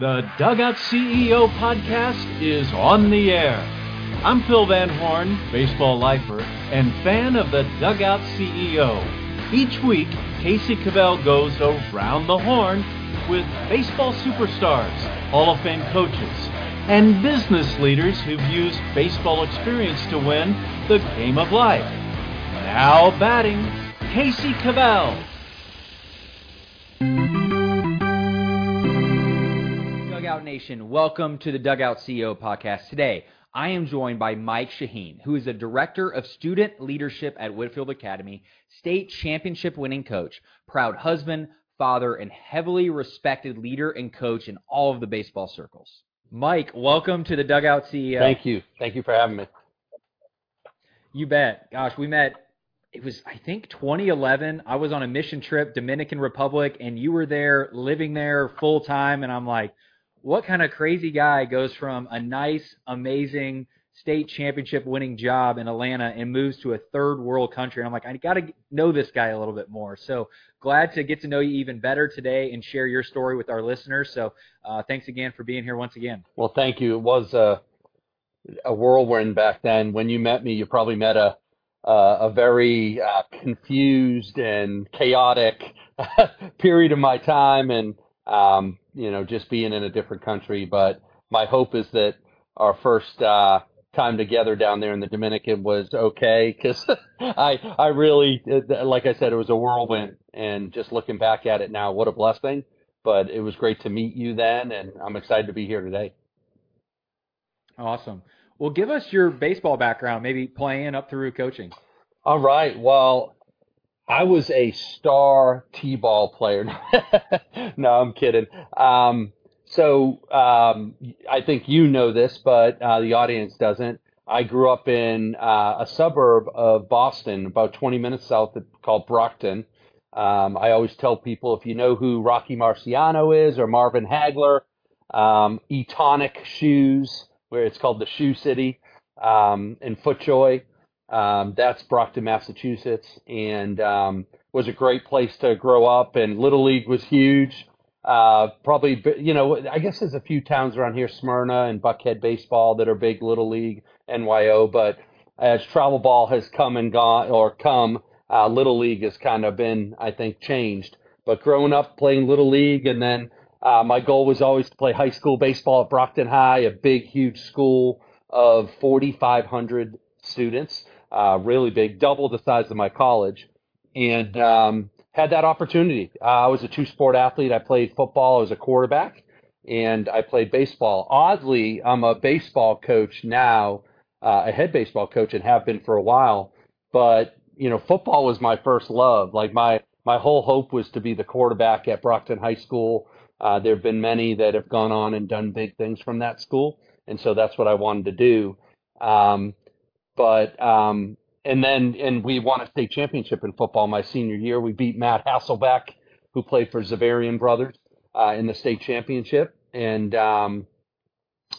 The Dugout CEO podcast is on the air. I'm Phil Van Horn, baseball lifer and fan of the Dugout CEO. Each week, Casey Cavell goes around the horn with baseball superstars, Hall of Fame coaches, and business leaders who've used baseball experience to win the game of life. Now batting, Casey Cavell. Nation, welcome to the Dugout CEO podcast. Today, I am joined by Mike Shaheen, who is a director of student leadership at Whitefield Academy, state championship winning coach, proud husband, father, and heavily respected leader and coach in all of the baseball circles. Mike, welcome to the Dugout CEO. Thank you. Thank you for having me. You bet. Gosh, we met it was I think 2011. I was on a mission trip Dominican Republic and you were there living there full time and I'm like what kind of crazy guy goes from a nice, amazing state championship winning job in Atlanta and moves to a third world country? And I'm like, I got to know this guy a little bit more. So glad to get to know you even better today and share your story with our listeners. So uh, thanks again for being here once again. Well, thank you. It was a, a whirlwind back then. When you met me, you probably met a uh, a very uh, confused and chaotic period of my time, and um, you know, just being in a different country. But my hope is that our first uh, time together down there in the Dominican was okay because I I really like I said it was a whirlwind and just looking back at it now what a blessing but it was great to meet you then and I'm excited to be here today. Awesome. Well, give us your baseball background, maybe playing up through coaching. All right. Well, I was a star t-ball player. no, I'm kidding. Um, so um, I think you know this, but uh, the audience doesn't. I grew up in uh, a suburb of Boston, about 20 minutes south, called Brockton. Um, I always tell people if you know who Rocky Marciano is or Marvin Hagler, um, Etonic Shoes, where it's called the Shoe City, um, and FootJoy. Um, that's Brockton, Massachusetts, and um, was a great place to grow up. And Little League was huge. Uh, probably, you know, I guess there's a few towns around here, Smyrna and Buckhead baseball that are big Little League, NYO. But as travel ball has come and gone, or come, uh, Little League has kind of been, I think, changed. But growing up playing Little League, and then uh, my goal was always to play high school baseball at Brockton High, a big, huge school of 4,500 students uh, really big, double the size of my college, and um, had that opportunity. Uh, I was a two sport athlete. I played football. I was a quarterback, and I played baseball. Oddly, I'm a baseball coach now, uh, a head baseball coach, and have been for a while. But you know, football was my first love. Like my my whole hope was to be the quarterback at Brockton High School. Uh, there have been many that have gone on and done big things from that school, and so that's what I wanted to do. Um, but um, and then and we won a state championship in football my senior year. We beat Matt Hasselbeck, who played for Xaverian Brothers, uh, in the state championship, and um,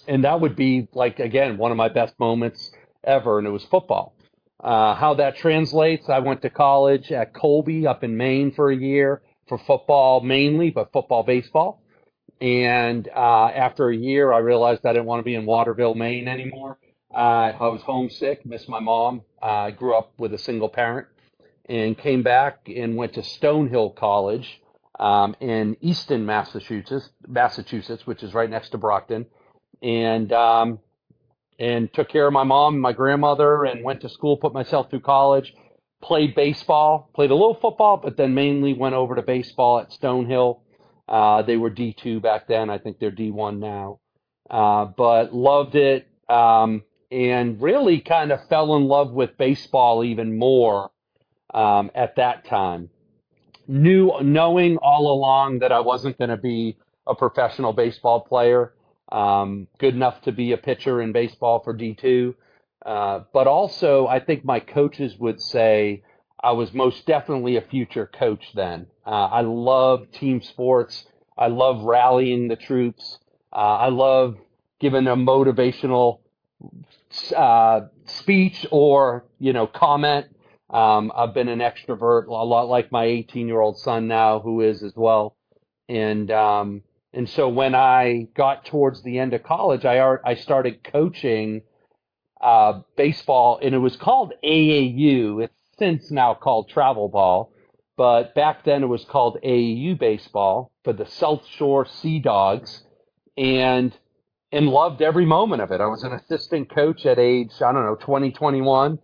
and that would be like again one of my best moments ever, and it was football. Uh, how that translates, I went to college at Colby up in Maine for a year for football mainly, but football, baseball. And uh, after a year, I realized I didn't want to be in Waterville, Maine anymore. Uh, I was homesick, missed my mom. Uh, I grew up with a single parent and came back and went to Stonehill College um, in Easton, Massachusetts, Massachusetts, which is right next to Brockton, and um, and took care of my mom my grandmother, and went to school, put myself through college, played baseball, played a little football, but then mainly went over to baseball at Stonehill. Uh, they were D2 back then. I think they're D1 now. Uh, but loved it. Um, and really kind of fell in love with baseball even more um, at that time. Knew knowing all along that I wasn't going to be a professional baseball player, um, good enough to be a pitcher in baseball for D2. Uh, but also, I think my coaches would say I was most definitely a future coach then. Uh, I love team sports. I love rallying the troops. Uh, I love giving a motivational uh, speech or you know comment. Um, I've been an extrovert a lot like my 18 year old son now, who is as well, and um, And so when I got towards the end of college, I ar- I started coaching uh, baseball, and it was called AAU. It's since now called travel ball, but back then it was called AAU baseball for the South Shore Sea Dogs, and and loved every moment of it. I was an assistant coach at age I don't know 20, 21,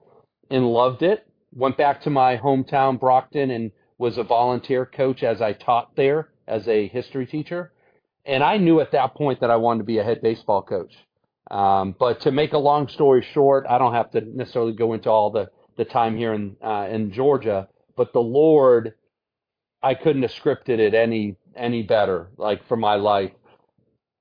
and loved it. Went back to my hometown Brockton and was a volunteer coach as I taught there as a history teacher. And I knew at that point that I wanted to be a head baseball coach. Um, but to make a long story short, I don't have to necessarily go into all the, the time here in uh, in Georgia. But the Lord, I couldn't have scripted it any any better. Like for my life,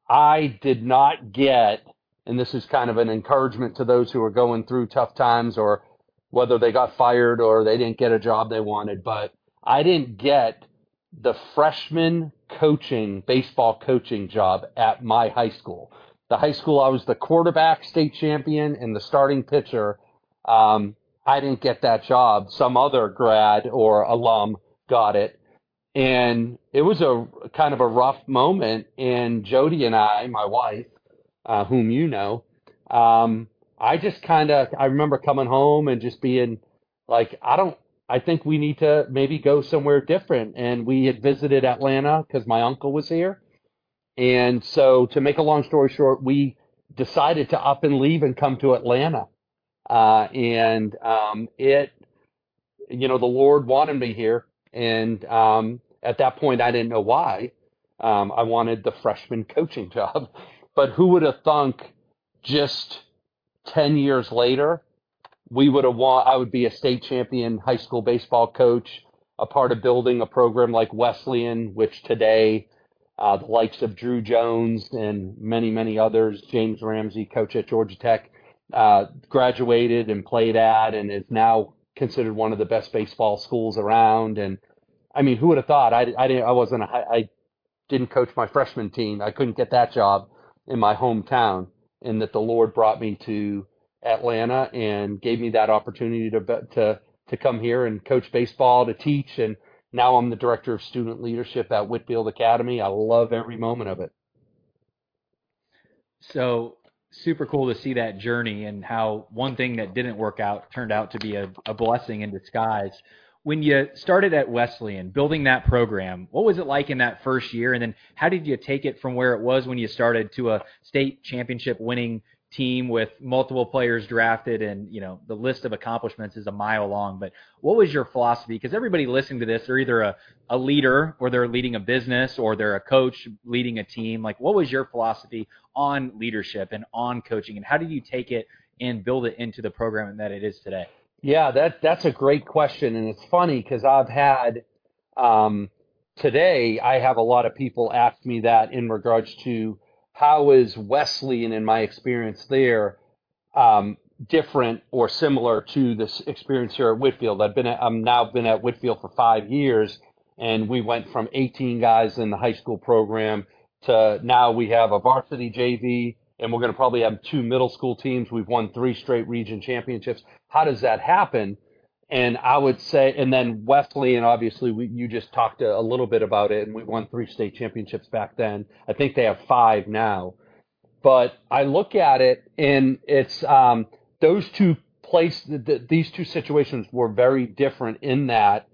I did not get, and this is kind of an encouragement to those who are going through tough times or whether they got fired or they didn't get a job they wanted, but I didn't get the freshman coaching, baseball coaching job at my high school. The high school I was the quarterback, state champion, and the starting pitcher. Um, I didn't get that job. Some other grad or alum got it. And it was a kind of a rough moment. And Jody and I, my wife, uh, whom you know, um, I just kind of, I remember coming home and just being like, I don't, I think we need to maybe go somewhere different. And we had visited Atlanta because my uncle was here. And so, to make a long story short, we decided to up and leave and come to Atlanta. Uh, and um, it, you know, the Lord wanted me here. And um, at that point, I didn't know why. Um, I wanted the freshman coaching job. But who would have thunk just 10 years later, we would have won, I would be a state champion high school baseball coach, a part of building a program like Wesleyan, which today, uh, the likes of Drew Jones and many, many others, James Ramsey, coach at Georgia Tech, uh, graduated and played at and is now considered one of the best baseball schools around. And I mean, who would have thought? I, I didn't, I wasn't, a, I didn't coach my freshman team. I couldn't get that job in my hometown and that the Lord brought me to Atlanta and gave me that opportunity to to to come here and coach baseball, to teach, and now I'm the director of student leadership at Whitefield Academy. I love every moment of it. So super cool to see that journey and how one thing that didn't work out turned out to be a, a blessing in disguise when you started at Wesleyan, building that program, what was it like in that first year? And then how did you take it from where it was when you started to a state championship winning team with multiple players drafted and, you know, the list of accomplishments is a mile long. But what was your philosophy? Because everybody listening to this, they're either a, a leader or they're leading a business or they're a coach leading a team. Like, what was your philosophy on leadership and on coaching? And how did you take it and build it into the program that it is today? Yeah, that that's a great question, and it's funny because I've had um, today. I have a lot of people ask me that in regards to how is Wesleyan, in my experience there, um, different or similar to this experience here at Whitefield. I've been I'm now been at Whitefield for five years, and we went from 18 guys in the high school program to now we have a varsity JV, and we're going to probably have two middle school teams. We've won three straight region championships how does that happen? And I would say, and then Wesley, and obviously, we, you just talked a, a little bit about it, and we won three state championships back then. I think they have five now. But I look at it, and it's um, those two place th- these two situations were very different in that,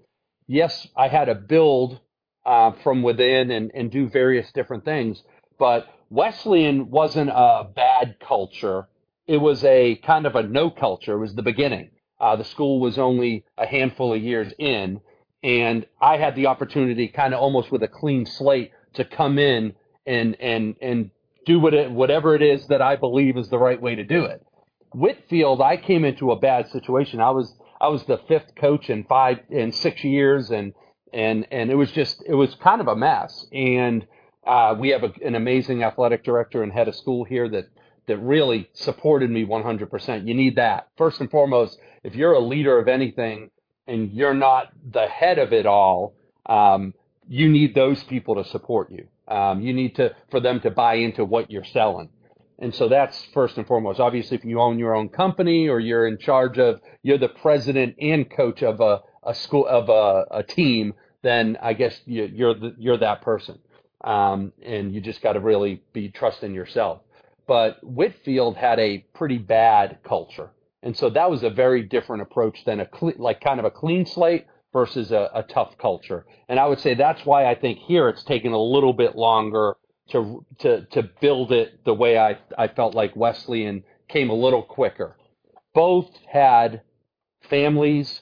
yes, I had to build uh, from within and, and do various different things, but Wesleyan wasn't a bad culture it was a kind of a no culture. It was the beginning. Uh, the school was only a handful of years in, and I had the opportunity, kind of almost with a clean slate, to come in and and and do what it, whatever it is that I believe is the right way to do it. Whitefield, I came into a bad situation. I was I was the fifth coach in five in six years, and and and it was just it was kind of a mess. And uh, we have a, an amazing athletic director and head of school here that that really supported me 100%. You need that. First and foremost, if you're a leader of anything and you're not the head of it all, um, you need those people to support you. Um, you need to for them to buy into what you're selling. And so that's first and foremost. Obviously, if you own your own company or you're in charge of, you're the president and coach of a, a school of a, a team, then I guess you, you're the, you're that person. Um, and you just got to really be trusting yourself. But Whitefield had a pretty bad culture, and so that was a very different approach than a like kind of a clean slate versus a, a tough culture. And I would say that's why I think here it's taken a little bit longer to to to build it the way I I felt like Wesleyan came a little quicker. Both had families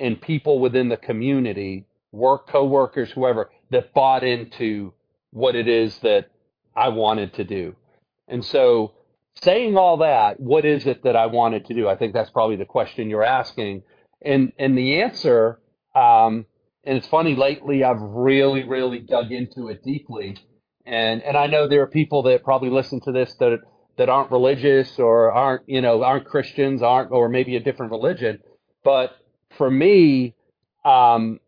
and people within the community, work coworkers, whoever that bought into what it is that I wanted to do. And so saying all that, what is it that I wanted to do? I think that's probably the question you're asking. And and the answer um, and it's funny lately I've really really dug into it deeply and and I know there are people that probably listen to this that that aren't religious or aren't you know aren't Christians, aren't or maybe a different religion. But for me, um,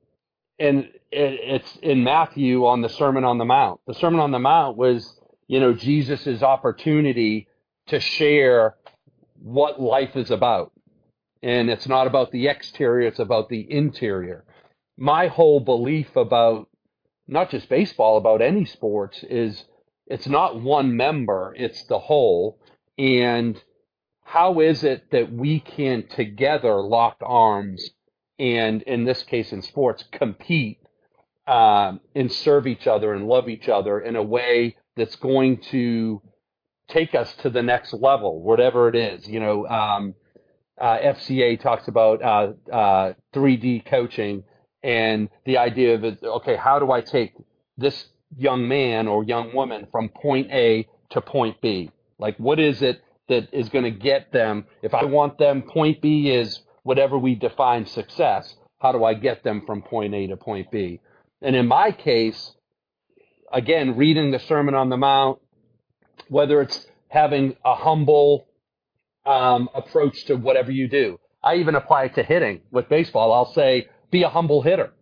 and it, it's in Matthew on the Sermon on the Mount. The Sermon on the Mount was you know Jesus's opportunity to share what life is about, and it's not about the exterior; it's about the interior. My whole belief about not just baseball, about any sports is it's not one member, it's the whole. And how is it that we can together lock arms and, in this case in sports, compete um, and serve each other and love each other in a way that's going to take us to the next level, whatever it is. You know, um, uh, FCA talks about uh, uh, 3D coaching and the idea of okay, how do I take this young man or young woman from point A to point B? Like, what is it that is going to get them? If I want them, point B is whatever we define success. How do I get them from point A to point B? And in my case, again, reading the Sermon on the Mount, whether it's having a humble um, approach to whatever you do. I even apply it to hitting with baseball. I'll say, be a humble hitter.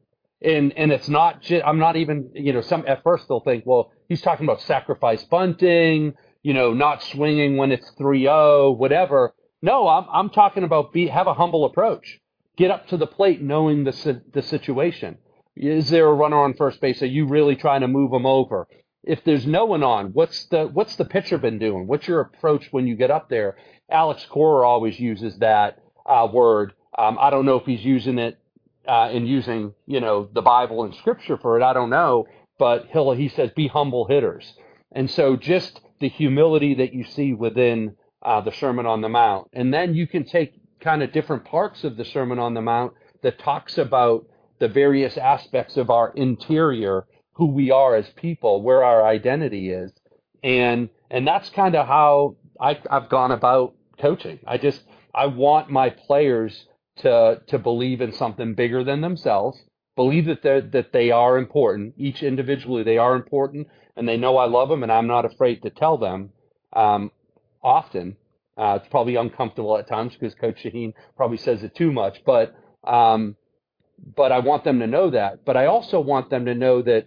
And and it's not just, I'm not even you know some at first they'll think well he's talking about sacrifice bunting you know not swinging when it's 3-0 whatever no I'm I'm talking about be have a humble approach get up to the plate knowing the the situation is there a runner on first base? Are you really trying to move him over? If there's no one on what's the what's the pitcher been doing? What's your approach when you get up there? Alex Cora always uses that uh, word. Um, I don't know if he's using it uh, and using you know the Bible and Scripture for it. I don't know, but he he says be humble hitters, and so just the humility that you see within uh, the Sermon on the Mount, and then you can take kind of different parts of the Sermon on the Mount that talks about the various aspects of our interior, who we are as people, where our identity is, and and that's kind of how I, I've gone about coaching. I just I want my players to to believe in something bigger than themselves, believe that they that they are important. Each individually, they are important, and they know I love them, and I'm not afraid to tell them. Um, often, uh, it's probably uncomfortable at times because Coach Shaheen probably says it too much, but um, but I want them to know that. But I also want them to know that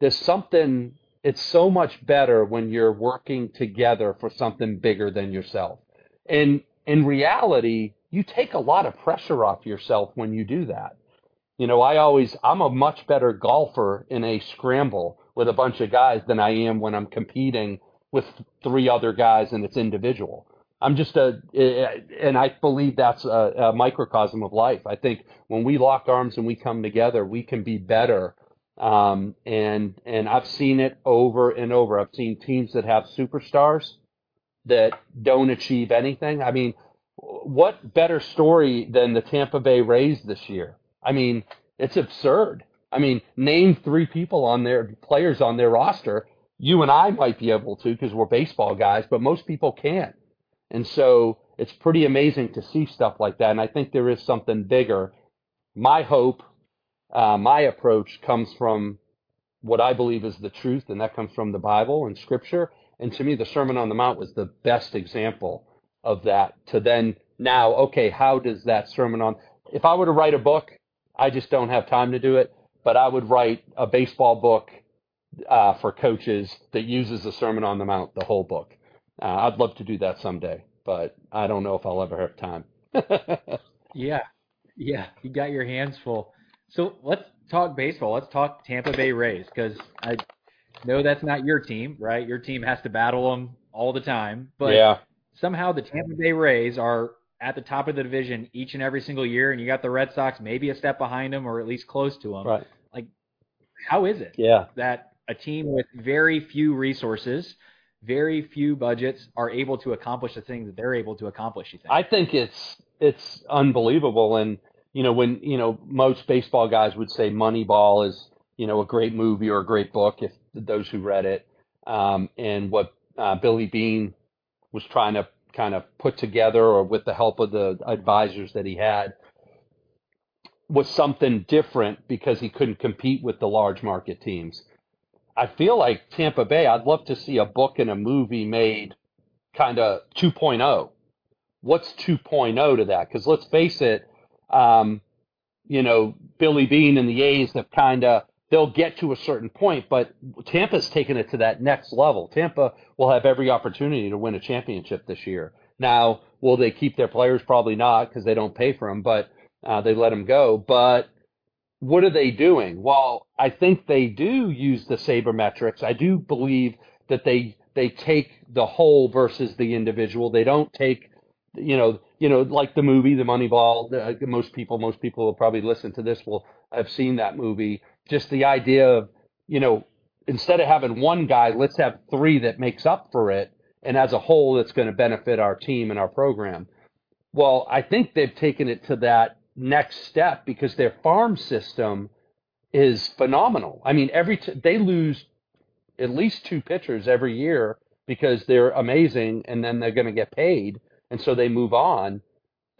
there's something. It's so much better when you're working together for something bigger than yourself. And in reality, you take a lot of pressure off yourself when you do that. You know, I always, I'm a much better golfer in a scramble with a bunch of guys than I am when I'm competing with three other guys and it's individual. I'm just a, and I believe that's a, a microcosm of life. I think when we lock arms and we come together, we can be better. Um, and, and I've seen it over and over. I've seen teams that have superstars that don't achieve anything. I mean, what better story than the Tampa Bay Rays this year? I mean, it's absurd. I mean, name three people on their players on their roster. You and I might be able to because we're baseball guys, but most people can't. And so it's pretty amazing to see stuff like that. And I think there is something bigger. My hope, uh, my approach comes from what I believe is the truth, and that comes from the Bible and Scripture. And to me, the Sermon on the Mount was the best example of that to then now, okay, how does that sermon on, if I were to write a book, I just don't have time to do it, but I would write a baseball book uh, for coaches that uses the Sermon on the Mount, the whole book. Uh, I'd love to do that someday, but I don't know if I'll ever have time. yeah, yeah, you got your hands full. So let's talk baseball. Let's talk Tampa Bay Rays because I know that's not your team, right? Your team has to battle them all the time. But yeah, somehow the Tampa Bay Rays are at the top of the division each and every single year, and you got the Red Sox maybe a step behind them or at least close to them. right. Like, How is it Yeah, that a team with very few resources, very few budgets, are able to accomplish the things that they're able to accomplish? You think? I think it's it's unbelievable. And you know, when you know most baseball guys would say Moneyball is you know a great movie or a great book if those who read it. Um, and what uh, Billy Beane was trying to kind of put together, or with the help of the advisors that he had, was something different because he couldn't compete with the large market teams. I feel like Tampa Bay. I'd love to see a book and a movie made kind of 2.0 what's 2.0 to that? Because let's face it, um, you know, Billy Beane and the A's have kind of they'll get to a certain point, but Tampa's taken it to that next level. Tampa will have every opportunity to win a championship this year. Now, will they keep their players? Probably not because they don't pay for them, but uh, they let them go. But what are they doing? Well, I think they do use the sabermetrics. I do believe that they they take the whole versus the individual. They don't take you know, you know, like the movie, The Moneyball. The, most people, most people will probably listen to this will have seen that movie. Just the idea of, you know, instead of having one guy, let's have three that makes up for it, and as a whole, it's going to benefit our team and our program. Well, I think they've taken it to that next step because their farm system is phenomenal. I mean, every t- they lose at least two pitchers every year because they're amazing, and then they're going to get paid and so they move on.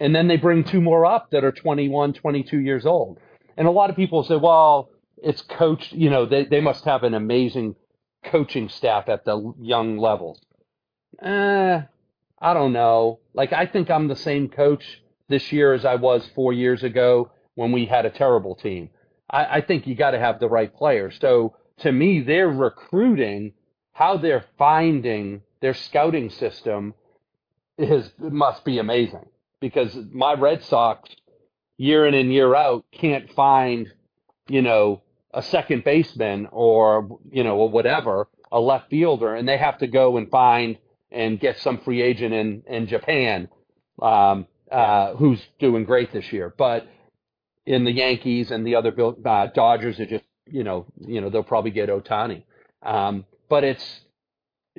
And then they bring two more up that are 21, 22 years old. And a lot of people say, well, it's coached, you know, they, they must have an amazing coaching staff at the young levels. Eh, I don't know. Like, I think I'm the same coach this year as I was four years ago when we had a terrible team. I, I think you got to have the right players. So to me, they're recruiting, how they're finding their scouting system is must be amazing because my Red Sox year in and year out can't find, you know, a second baseman or you know or whatever, a left fielder, and they have to go and find and get some free agent in in Japan, um, uh, who's doing great this year. But in the Yankees and the other uh, Dodgers are just you know you know they'll probably get Ohtani. Um, but it's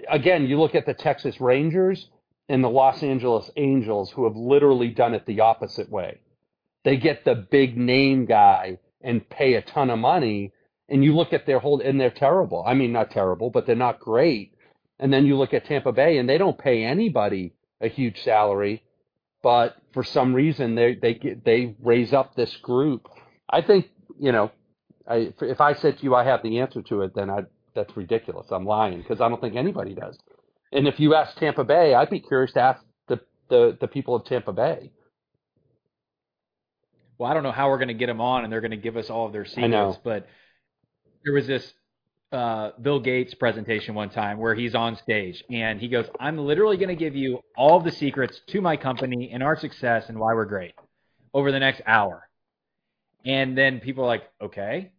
again, you look at the Texas Rangers and the Los Angeles Angels who have literally done it the opposite way. They get the big name guy and pay a ton of money, and you look at their whole and they're terrible. I mean, not terrible, but they're not great. And then you look at Tampa Bay, and they don't pay anybody a huge salary, but for some reason they they get, they raise up this group. I think you know, I, if I said to you I have the answer to it, then I that's ridiculous. I'm lying because I don't think anybody does. And if you ask Tampa Bay, I'd be curious to ask the, the, the people of Tampa Bay. Well, I don't know how we're going to get them on, and they're going to give us all of their secrets. But there was this uh, Bill Gates presentation one time where he's on stage and he goes, "I'm literally going to give you all the secrets to my company and our success and why we're great over the next hour." And then people are like, "Okay,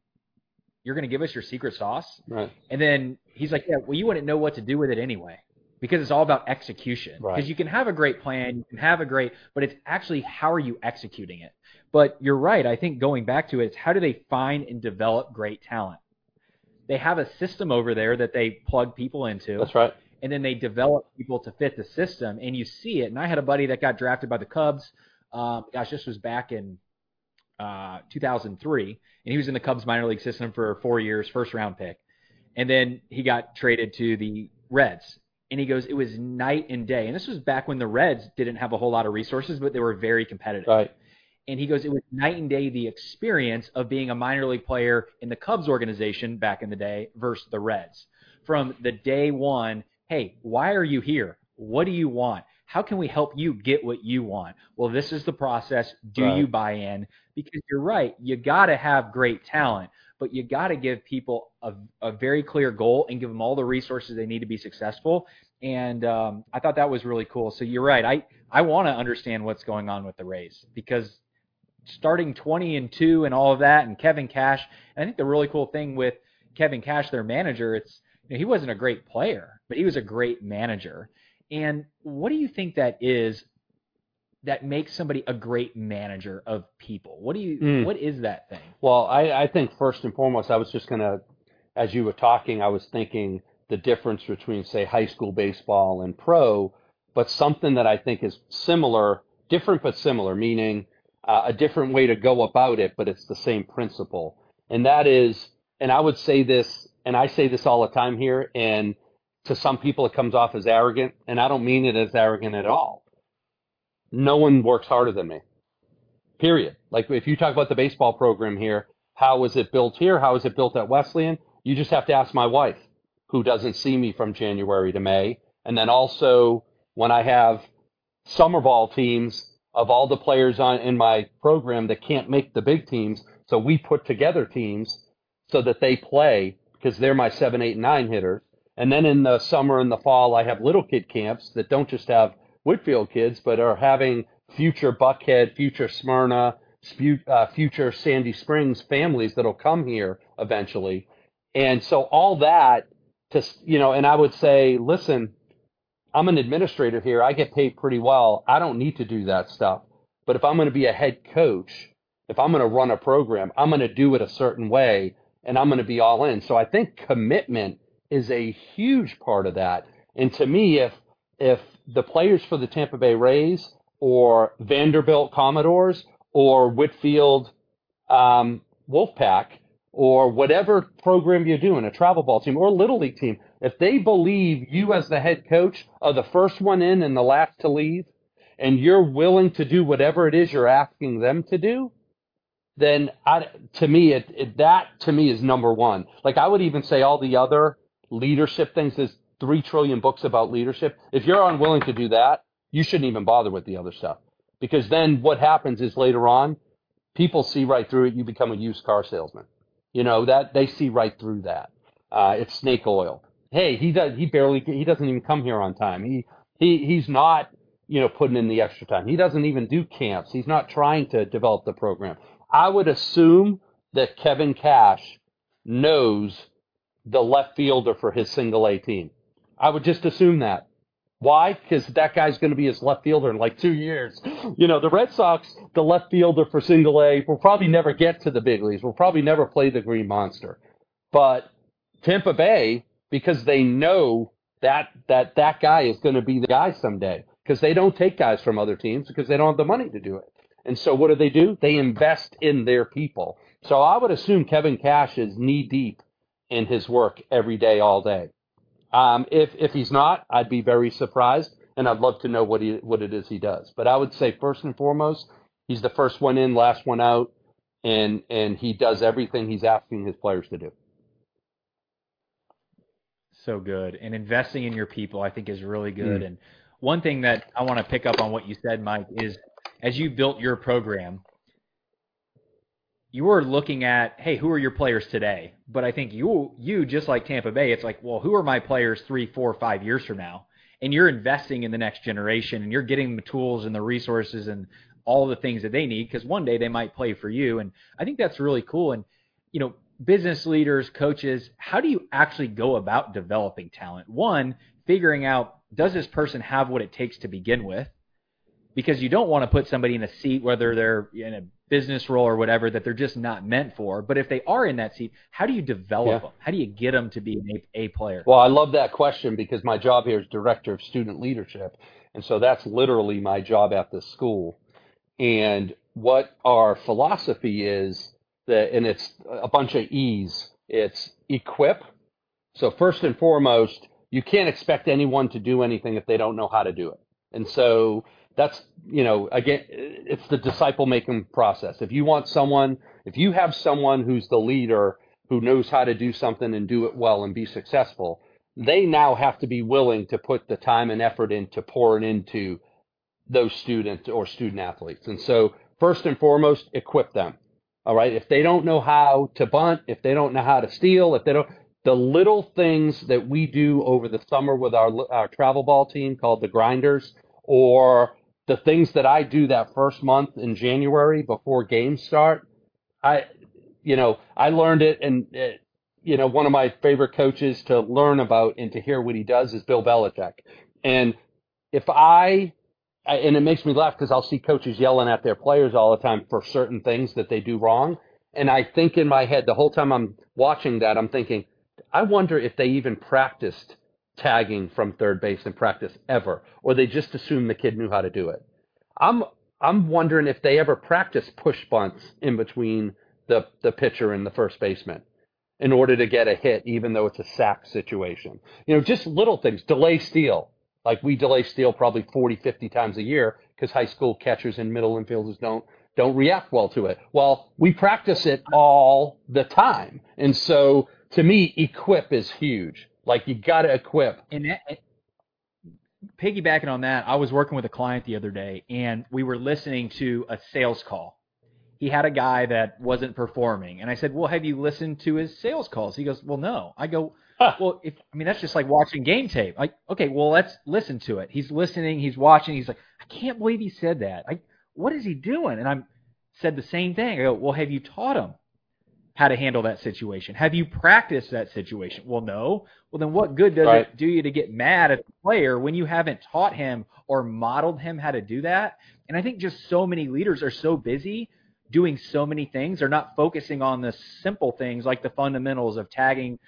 you're going to give us your secret sauce?" Right. And then he's like, "Yeah, well, you wouldn't know what to do with it anyway." Because it's all about execution. Right. Because you can have a great plan, you can have a great, but it's actually how are you executing it. But you're right. I think going back to it, it's how do they find and develop great talent? They have a system over there that they plug people into, That's right. and then they develop people to fit the system, and you see it. And I had a buddy that got drafted by the Cubs. Um, gosh, this was back in uh, 2003, and he was in the Cubs minor league system for four years, first round pick, and then he got traded to the Reds. And he goes, it was night and day. And this was back when the Reds didn't have a whole lot of resources, but they were very competitive. Right. And he goes, it was night and day the experience of being a minor league player in the Cubs organization back in the day versus the Reds. From the day one, hey, why are you here? What do you want? How can we help you get what you want? Well, this is the process. Do Right. you buy in? Because you're right. You got to have great talent, but you got to give people a, a very clear goal and give them all the resources they need to be successful. And um, I thought that was really cool. So you're right. I, I want to understand what's going on with the Rays because starting 20 and 2 and all of that and Kevin Cash. And I think the really cool thing with Kevin Cash, their manager, it's you know, he wasn't a great player, but he was a great manager. And what do you think that is that makes somebody a great manager of people? What do you Mm. what is that thing? Well, I, I think first and foremost, I was just going to, as you were talking, I was thinking the difference between, say, high school baseball and pro, but something that I think is similar, different but similar, meaning uh, a different way to go about it, but it's the same principle. And that is, and I would say this, and I say this all the time here, and to some people it comes off as arrogant, and I don't mean it as arrogant at all. No one works harder than me. Period. Like if you talk about the baseball program here, how was it built here? How is it built at Wesleyan? You just have to ask my wife, who doesn't see me from January to May. And then also when I have summer ball teams of all the players on in my program that can't make the big teams, so we put together teams so that they play because they're my seven, eight, nine hitters. And then in the summer and the fall, I have little kid camps that don't just have Whitefield kids, but are having future Buckhead, future Smyrna, uh, future Sandy Springs families that'll come here eventually. And so all that to, you know, and I would say, listen, I'm an administrator here. I get paid pretty well. I don't need to do that stuff. But if I'm going to be a head coach, if I'm going to run a program, I'm going to do it a certain way and I'm going to be all in. So I think commitment is a huge part of that. And to me, if, if the players for the Tampa Bay Rays or Vanderbilt Commodores or Whitefield um, Wolfpack or whatever program you're doing, a travel ball team or a little league team, if they believe you as the head coach are the first one in and the last to leave, and you're willing to do whatever it is you're asking them to do, then I, to me, it, it, that to me is number one. Like I would even say all the other leadership things. There's three trillion books about leadership. If you're unwilling to do that, you shouldn't even bother with the other stuff. Because then what happens is later on, people see right through it. You become a used car salesman. You know that they see right through that. Uh, it's snake oil. Hey, he does. He barely. He doesn't even come here on time. He he he's not. You know, putting in the extra time. He doesn't even do camps. He's not trying to develop the program. I would assume that Kevin Cash knows the left fielder for his single A team. I would just assume that. Why? Because that guy's going to be his left fielder in like two years. You know, the Red Sox, the left fielder for single A, will probably never get to the big leagues. Will probably never play the Green Monster. But Tampa Bay, because they know that that that guy is going to be the guy someday, because they don't take guys from other teams because they don't have the money to do it. And so what do they do? They invest in their people. So I would assume Kevin Cash is knee deep in his work every day, all day. Um, if if he's not, I'd be very surprised, and I'd love to know what he what it is he does. But I would say first and foremost, he's the first one in, last one out, and and he does everything he's asking his players to do. So good. And investing in your people, I think, is really good. Mm. And one thing that I want to pick up on what you said, Mike, is as you built your program, you were looking at, hey, who are your players today? But I think you, you just like Tampa Bay, it's like, well, who are my players three, four, five years from now? And you're investing in the next generation, and you're getting the tools and the resources and all the things that they need because one day they might play for you. And I think that's really cool. And you know, business leaders, coaches, how do you actually go about developing talent? One, figuring out does this person have what it takes to begin with? Because you don't want to put somebody in a seat, whether they're in a business role or whatever, that they're just not meant for. But if they are in that seat, how do you develop Yeah. them? How do you get them to be an A, a player? Well, I love that question because my job here is director of student leadership. And so that's literally my job at this school. And what our philosophy is that, and it's a bunch of E's, it's equip. So first and foremost, you can't expect anyone to do anything if they don't know how to do it. And so that's, you know, again, it's the disciple making process. If you want someone, if you have someone who's the leader who knows how to do something and do it well and be successful, they now have to be willing to put the time and effort into pouring into those students or student athletes. And so first and foremost, equip them. All right. If they don't know how to bunt, if they don't know how to steal, if they don't, the little things that we do over the summer with our, our travel ball team called the grinders, or the things that I do that first month in January before games start, I, you know, I learned it and it, you know, one of my favorite coaches to learn about and to hear what he does is Bill Belichick. And if I, and it makes me laugh because I'll see coaches yelling at their players all the time for certain things that they do wrong. And I think in my head, the whole time I'm watching that, I'm thinking, I wonder if they even practiced tagging from third base in practice ever, or they just assumed the kid knew how to do it. I'm I'm wondering if they ever practice push bunts in between the the pitcher and the first baseman in order to get a hit, even though it's a sack situation. You know, just little things. Delay steal. Like we delay steal probably 40, 50 times a year because high school catchers and middle infielders don't don't react well to it. Well, we practice it all the time, and so to me, equip is huge. Like you got to equip. And that, piggybacking on that, I was working with a client the other day, and we were listening to a sales call. He had a guy that wasn't performing, and I said, "Well, have you listened to his sales calls?" He goes, "Well, no." I go, "Well, if I mean that's just like watching game tape. Like, okay, well, let's listen to it." He's listening, he's watching. He's like, "I can't believe he said that. I, what is he doing?" And I said the same thing. I go, "Well, have you taught him?" How to handle that situation? Have you practiced that situation? Well, no. Well, then what good does Right. it do you to get mad at the player when you haven't taught him or modeled him how to do that? And I think just so many leaders are so busy doing so many things, they're not focusing on the simple things like the fundamentals of tagging,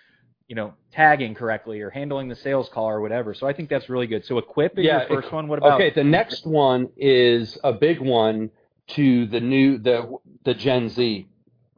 you know, tagging correctly or handling the sales call or whatever. So I think that's really good. So equip is Yeah, your first one. What about Okay, the next one is a big one to the new the the Gen Z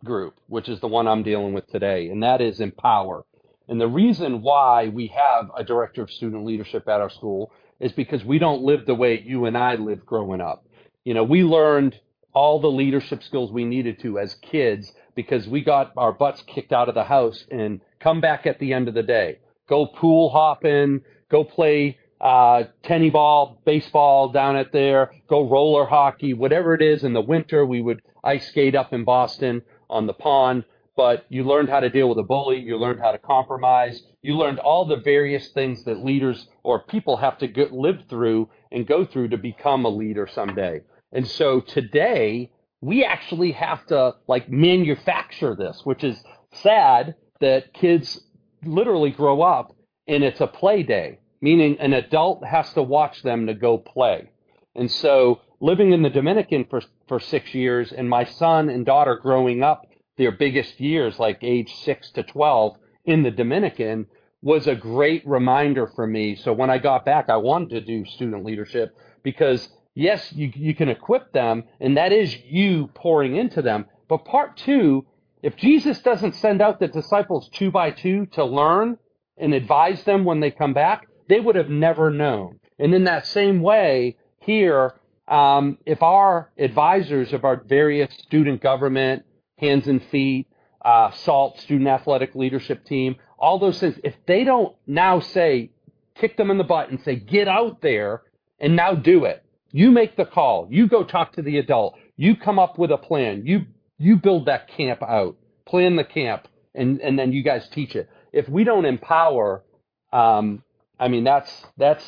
group, which is the one I'm dealing with today, and that is empower. And the reason why we have a director of student leadership at our school is because we don't live the way you and I lived growing up. You know, we learned all the leadership skills we needed to as kids because we got our butts kicked out of the house and come back at the end of the day. Go pool hopping, go play uh, tenny ball, baseball down at there, go roller hockey, whatever it is in the winter. We would ice skate up in Boston on the pond, but you learned how to deal with a bully. You learned how to compromise. You learned all the various things that leaders or people have to go, live through and go through to become a leader someday. And so today we actually have to like manufacture this, which is sad that kids literally grow up and it's a play day, meaning an adult has to watch them to go play. And so living in the Dominican for, for six years and my son and daughter growing up their biggest years, like age six to 12 in the Dominican was a great reminder for me. So when I got back, I wanted to do student leadership because yes, you, you can equip them and that is you pouring into them. But part two, if Jesus doesn't send out the disciples two by two to learn and advise them when they come back, they would have never known. And in that same way, here, um, if our advisors of our various student government, hands and feet, uh, SALT, student athletic leadership team, all those things, if they don't now say, kick them in the butt and say, get out there and now do it. You make the call. You go talk to the adult. You come up with a plan. You you build that camp out. Plan the camp, and and then you guys teach it. If we don't empower, um, I mean that's that's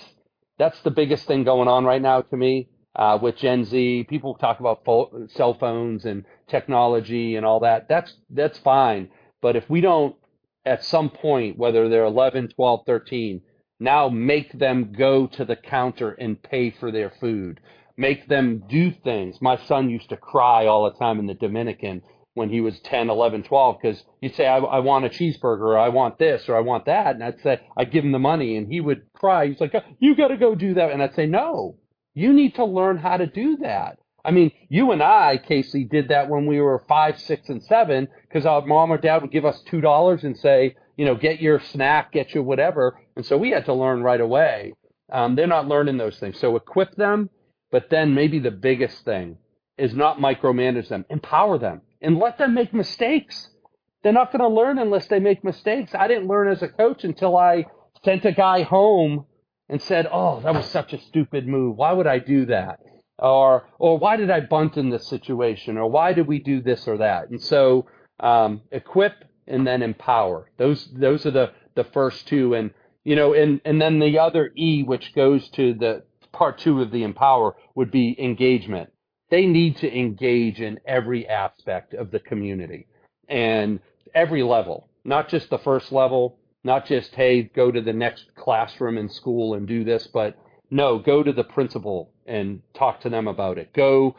that's the biggest thing going on right now to me uh, with Gen Z. People talk about pho- cell phones and technology and all that. That's that's fine. But if we don't, at some point, whether they're 11, 12, 13, now make them go to the counter and pay for their food. Make them do things. My son used to cry all the time in the Dominican when he was 10, 11, 12, because he'd say, I, I want a cheeseburger, or I want this, or I want that. And I'd say, I'd give him the money, and he would cry. He's like, You got to go do that. And I'd say, No, you need to learn how to do that. I mean, you and I, Casey, did that when we were five, six, and seven, because our mom or dad would give us two dollars and say, you know, get your snack, get your whatever, and so we had to learn right away. Um, they're not learning those things, so equip them. But then maybe the biggest thing is not micromanage them, empower them, and let them make mistakes. They're not going to learn unless they make mistakes. I didn't learn as a coach until I sent a guy home and said, "Oh, that was such a stupid move. Why would I do that?" Or, or why did I bunt in this situation? Or why did we do this or that? And so, um, equip and then empower. Those, those are the, the first two. And, you know, and, and then the other E, which goes to the part two of the empower would be engagement. They need to engage in every aspect of the community and every level. not just the first level, not just, hey, go to the next classroom in school and do this, but no, go to the principal and talk to them about it. Go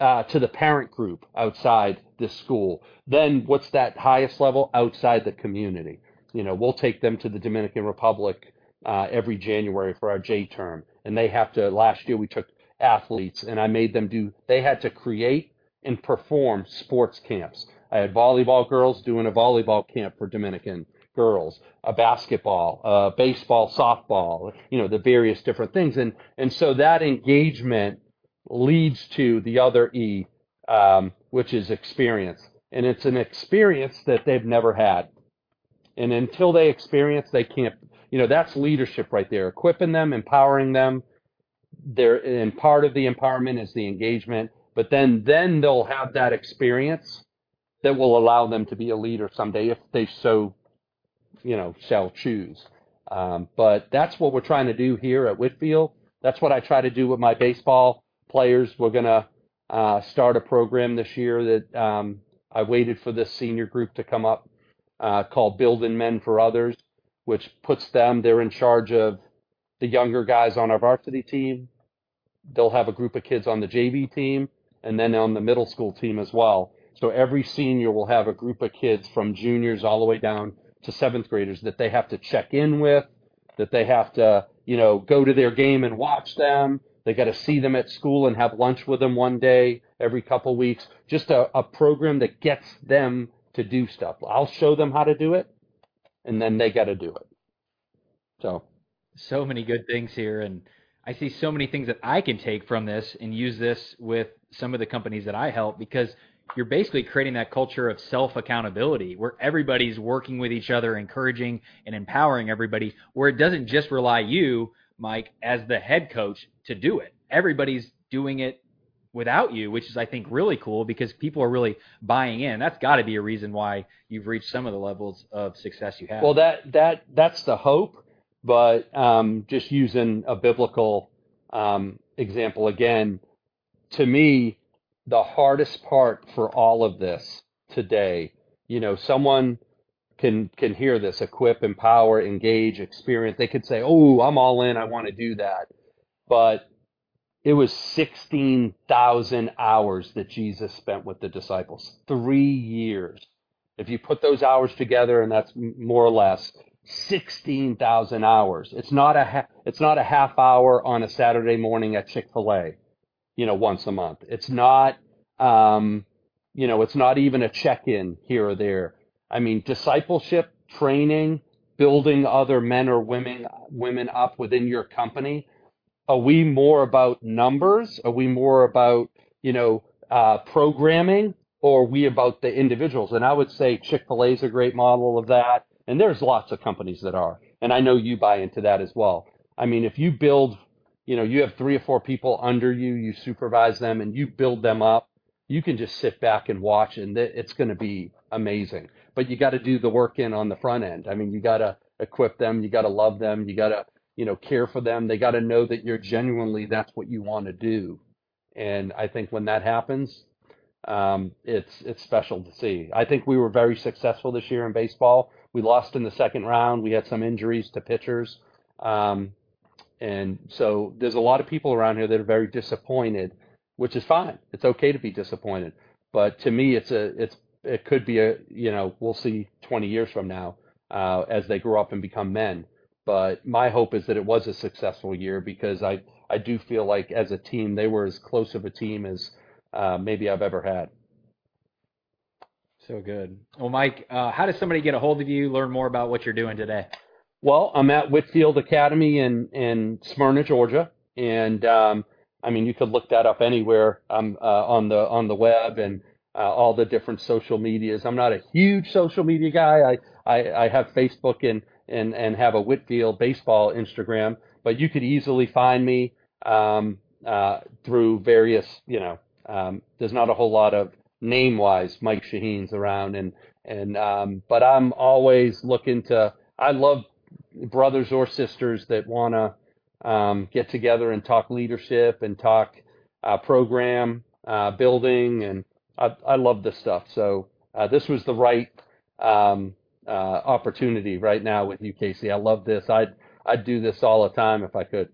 uh, to the parent group outside this school. Then what's that highest level? Outside the community. You know, we'll take them to the Dominican Republic uh, every January for our J term. And they have to, last year we took athletes and I made them do, they had to create and perform sports camps. I had volleyball girls doing a volleyball camp for Dominican girls, a basketball, baseball, softball, you know, the various different things. And, and so that engagement leads to the other E, um, which is experience. And it's an experience that they've never had. And until they experience, they can't, you know, that's leadership right there, equipping them, empowering them. They're, and part of the empowerment is the engagement, but then, then they'll have that experience that will allow them to be a leader someday if they so, you know, shall choose. Um, but that's what we're trying to do here at Whitefield. That's what I try to do with my baseball players. We're to uh, start a program this year that um, I waited for this senior group to come up uh, called Building Men for Others, which puts them, they're in charge of the younger guys on our varsity team. They'll have a group of kids on the JV team and then on the middle school team as well. So every senior will have a group of kids from juniors all the way down to seventh graders that they have to check in with, that they have to, you know, go to their game and watch them, they got to see them at school and have lunch with them one day every couple weeks. Just a, a program that gets them to do stuff. I'll show them how to do it, and then they got to do it. So, so many good things here, and I see so many things that I can take from this and use this with some of the companies that I help because you're basically creating that culture of self accountability where everybody's working with each other, encouraging and empowering everybody, where it doesn't just rely you Mike, as the head coach to do it. Everybody's doing it without you, which is I think really cool because people are really buying in. That's got to be a reason why you've reached some of the levels of success you have. Well, that that that's the hope, but um, just using a biblical um, example again, to me, the hardest part for all of this today, you know, someone can can hear this equip empower engage experience they could say oh i'm all in i want to do that but it was 16,000 hours that Jesus spent with the disciples. 3 years. If you put those hours together and that's more or less 16,000 hours. It's not a ha- it's not a half hour on a Saturday morning at Chick-fil-A, you know, once a month. It's not um, you know, it's not even a check-in here or there. I mean, discipleship, training, building other men or women women up within your company. Are we more about numbers? Are we more about you know uh, programming, or we about the individuals? And I would say Chick Fil A is a great model of that, and there's lots of companies that are, and I know you buy into that as well. I mean, if you build, you know, you have three or four people under you, you supervise them, and you build them up. You can just sit back and watch, and it's going to be amazing but you got to do the work in on the front end. I mean, you got to equip them, you got to love them, you got to you know care for them. They got to know that you're genuinely that's what you want to do. And I think when that happens, um, it's it's special to see. I think we were very successful this year in baseball. We lost in the second round. We had some injuries to pitchers, um, and so there's a lot of people around here that are very disappointed, which is fine. It's okay to be disappointed. But to me, it's a it's it could be a you know we'll see 20 years from now uh, as they grow up and become men. But my hope is that it was a successful year because I I do feel like as a team they were as close of a team as uh, maybe I've ever had. So good. Well, Mike, uh, how does somebody get a hold of you? Learn more about what you're doing today. Well, I'm at Whitefield Academy in in Smyrna, Georgia, and um, I mean you could look that up anywhere um, uh, on the on the web and uh, all the different social medias. I'm not a huge social media guy. I, I, I have Facebook and, and, and have a Whitefield baseball Instagram, but you could easily find me um, uh, through various, you know, um, there's not a whole lot of name wise Mike Shaheen's around and, and, um, but I'm always looking to, I love brothers or sisters that want to um, get together and talk leadership and talk uh, program uh, building and I, I love this stuff. So uh, this was the right um, uh, opportunity right now with you, Casey. I love this. I'd I'd do this all the time if I could.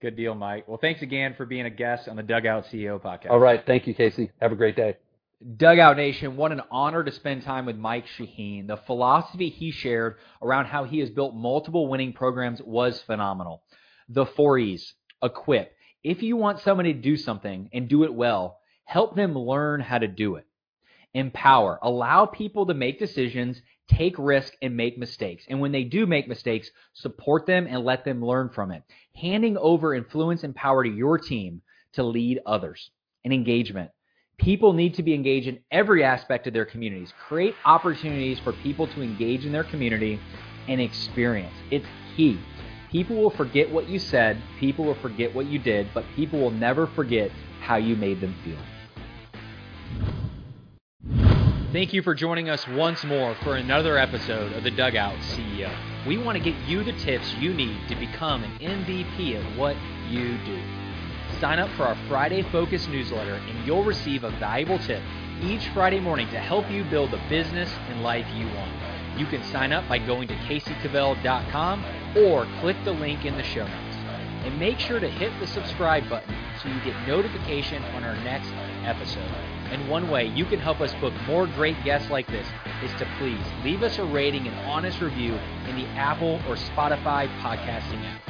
Good deal, Mike. Well, thanks again for being a guest on the Dugout CEO podcast. All right, thank you, Casey. Have a great day. Dugout Nation, what an honor to spend time with Mike Shaheen. The philosophy he shared around how he has built multiple winning programs was phenomenal. The four E's equip. If you want somebody to do something and do it well, help them learn how to do it. Empower. Allow people to make decisions, take risk, and make mistakes. And when they do make mistakes, support them and let them learn from it. Handing over influence and power to your team to lead others. And engagement. People need to be engaged in every aspect of their communities. Create opportunities for people to engage in their community and experience. It's key. People will forget what you said, people will forget what you did, but people will never forget how you made them feel. Thank you for joining us once more for another episode of the Dugout CEO. We want to get you the tips you need to become an MVP at what you do. Sign up for our Friday Focus newsletter and you'll receive a valuable tip each Friday morning to help you build the business and life you want. You can sign up by going to caseycavell.com or click the link in the show notes. And make sure to hit the subscribe button so you get notification on our next episode. And one way you can help us book more great guests like this is to please leave us a rating and honest review in the Apple or Spotify podcasting app.